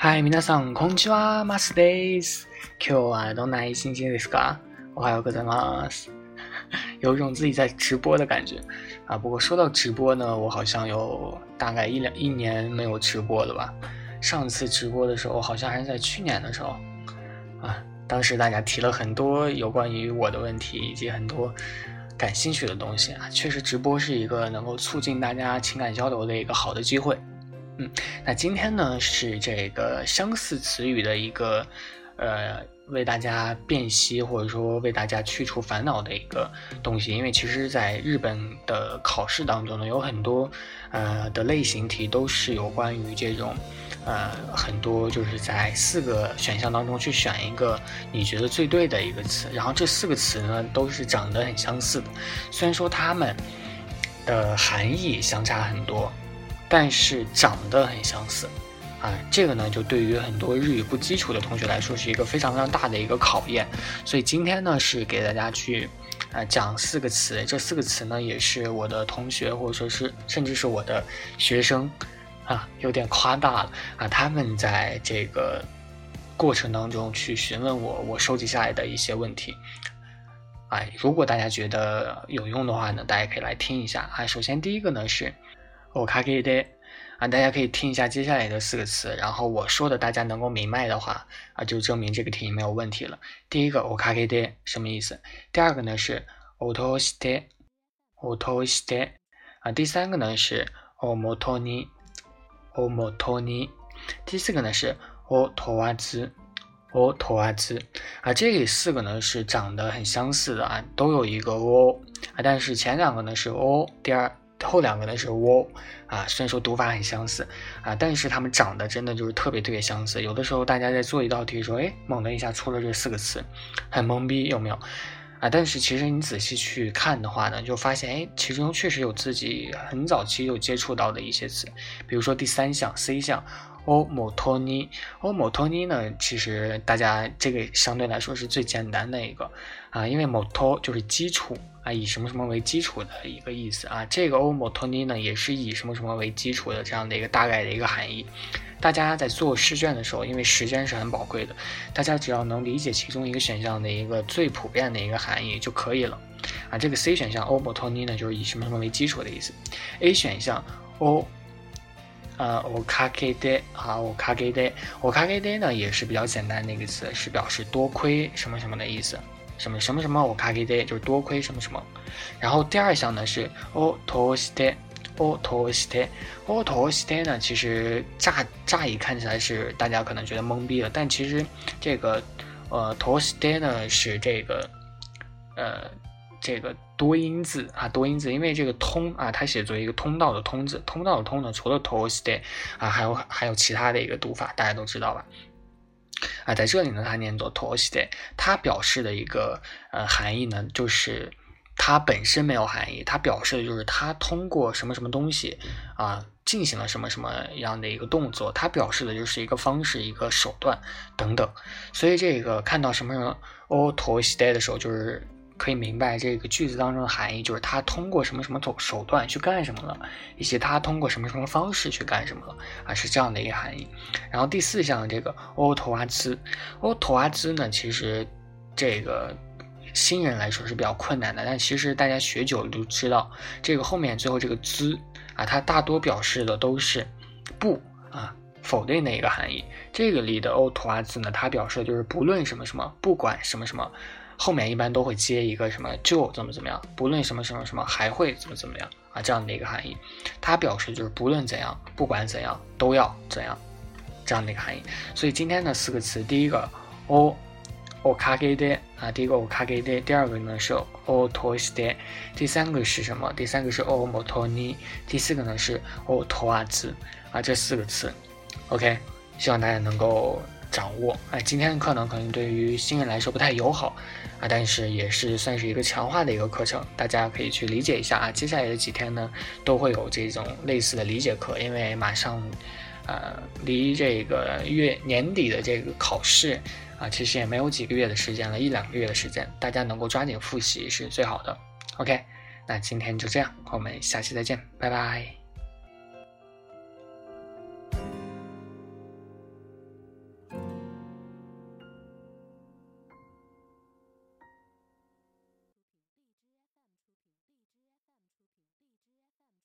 はい、皆さん、こんにちは、マスです。今日はどんな一日ですか？おはようございます。有一种自己在直播的感觉啊。不过说到直播呢，我好像有大概一两一年没有直播了吧。上次直播的时候，好像还是在去年的时候啊。当时大家提了很多有关于我的问题，以及很多感兴趣的东西啊。确实，直播是一个能够促进大家情感交流的一个好的机会。 嗯，那今天呢是这个相似词语的一个，呃，为大家辨析或者说为大家去除烦恼的一个东西。因为其实，在日本的考试当中呢，有很多呃的类型题都是有关于这种，呃，很多就是在四个选项当中去选一个你觉得最对的一个词，然后这四个词呢都是长得很相似的，虽然说它们的含义相差很多。但是长得很相似，啊，这个呢就对于很多日语不基础的同学来说是一个非常非常大的一个考验。所以今天呢是给大家去，啊讲四个词，这四个词呢也是我的同学或者说是甚至是我的学生，啊有点夸大了啊，他们在这个过程当中去询问我，我收集下来的一些问题，哎，如果大家觉得有用的话呢，大家可以来听一下啊。首先第一个呢是。我卡给的啊，大家可以听一下接下来的四个词，然后我说的大家能够明白的话啊，就证明这个题没有问题了。第一个我卡给的什么意思？第二个呢是オトシテ，オトシテ啊。第三个呢是オモトニ，オモトニ。第四个呢是オトワズ，オトワズ啊。这四个呢是长得很相似的啊，都有一个 o 啊，但是前两个呢是 o，第二。 后两个呢是 wo 啊，虽然说读法很相似啊，但是它们长得真的就是特别特别相似。有的时候大家在做一道题的时候，哎，猛地一下出了这四个词，很懵逼，有没有？啊，但是其实你仔细去看的话呢，就发现哎，其中确实有自己很早期就接触到的一些词，比如说第三项 C 项。欧某托尼，欧某托尼呢？其实大家这个相对来说是最简单的一个啊，因为某托就是基础啊，以什么什么为基础的一个意思啊。这个欧某托尼呢，也是以什么什么为基础的这样的一个大概的一个含义。大家在做试卷的时候，因为时间是很宝贵的，大家只要能理解其中一个选项的一个最普遍的一个含义就可以了啊。这个 C 选项欧某托尼呢，就是以什么什么为基础的意思。A 选项欧。呃，我卡给的啊，我卡给的，我卡给的呢也是比较简单的一个词，是表示多亏什么什么的意思，什么什么什么我卡给的就是多亏什么什么。然后第二项呢是哦托西的，哦托西的，哦托西的呢，其实乍乍一看起来是大家可能觉得懵逼了，但其实这个呃托西的呢是这个呃。这个多音字啊，多音字，因为这个通啊，它写作一个通道的通字，通道的通呢，除了 toste 啊，还有还有其他的一个读法，大家都知道吧？啊，在这里呢，它念作 toste，它表示的一个呃含义呢，就是它本身没有含义，它表示的就是它通过什么什么东西啊，进行了什么什么样的一个动作，它表示的就是一个方式、一个手段等等。所以这个看到什么什么 o t o s t a y 的时候，就是。可以明白这个句子当中的含义，就是他通过什么什么手手段去干什么了，以及他通过什么什么方式去干什么了啊，是这样的一个含义。然后第四项这个 o t o a z o t o a z 呢，其实这个新人来说是比较困难的，但其实大家学久了就知道，这个后面最后这个 z 啊，它大多表示的都是不啊，否定的一个含义。这个里的 o t o a z 呢，它表示的就是不论什么什么，不管什么什么。后面一般都会接一个什么就怎么怎么样，不论什么什么什么还会怎么怎么样啊，这样的一个含义，它表示就是不论怎样，不管怎样都要怎样，这样的一个含义。所以今天的四个词，第一个 o o k a g e d 啊，第一个 o k a g e d 第二个呢是 o toiste，第三个是什么？第三个是 o motoni，第四个呢是 o toaz 啊，这四个词，OK，希望大家能够。掌握哎，今天的课呢，可能对于新人来说不太友好啊，但是也是算是一个强化的一个课程，大家可以去理解一下啊。接下来的几天呢，都会有这种类似的理解课，因为马上，呃，离这个月年底的这个考试啊，其实也没有几个月的时间了，一两个月的时间，大家能够抓紧复习是最好的。OK，那今天就这样，我们下期再见，拜拜。